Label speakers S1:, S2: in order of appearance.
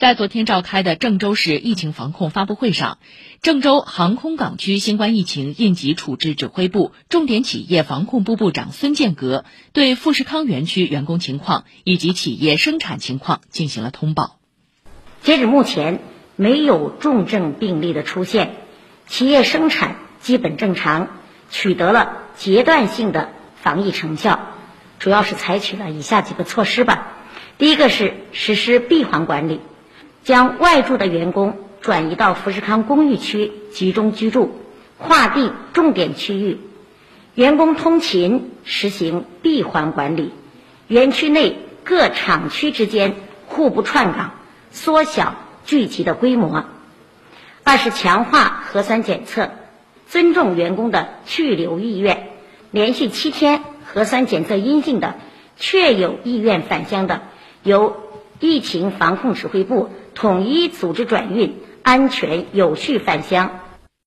S1: 在昨天召开的郑州市疫情防控发布会上，郑州航空港区新冠疫情应急处置指挥部重点企业防控部部长孙建革对富士康园区员工情况以及企业生产情况进行了通报。
S2: 截止目前，没有重症病例的出现，企业生产基本正常，取得了阶段性的防疫成效，主要是采取了以下几个措施吧。第一个是实施闭环管理。将外驻的员工转移到富士康公寓区集中居住，划定重点区域，员工通勤实行闭环管理，园区内各厂区之间互不串岗，缩小聚集的规模。二是强化核酸检测，尊重员工的去留意愿，连续七天核酸检测阴性的，确有意愿返乡的，由疫情防控指挥部。统一组织转运，安全有序返乡。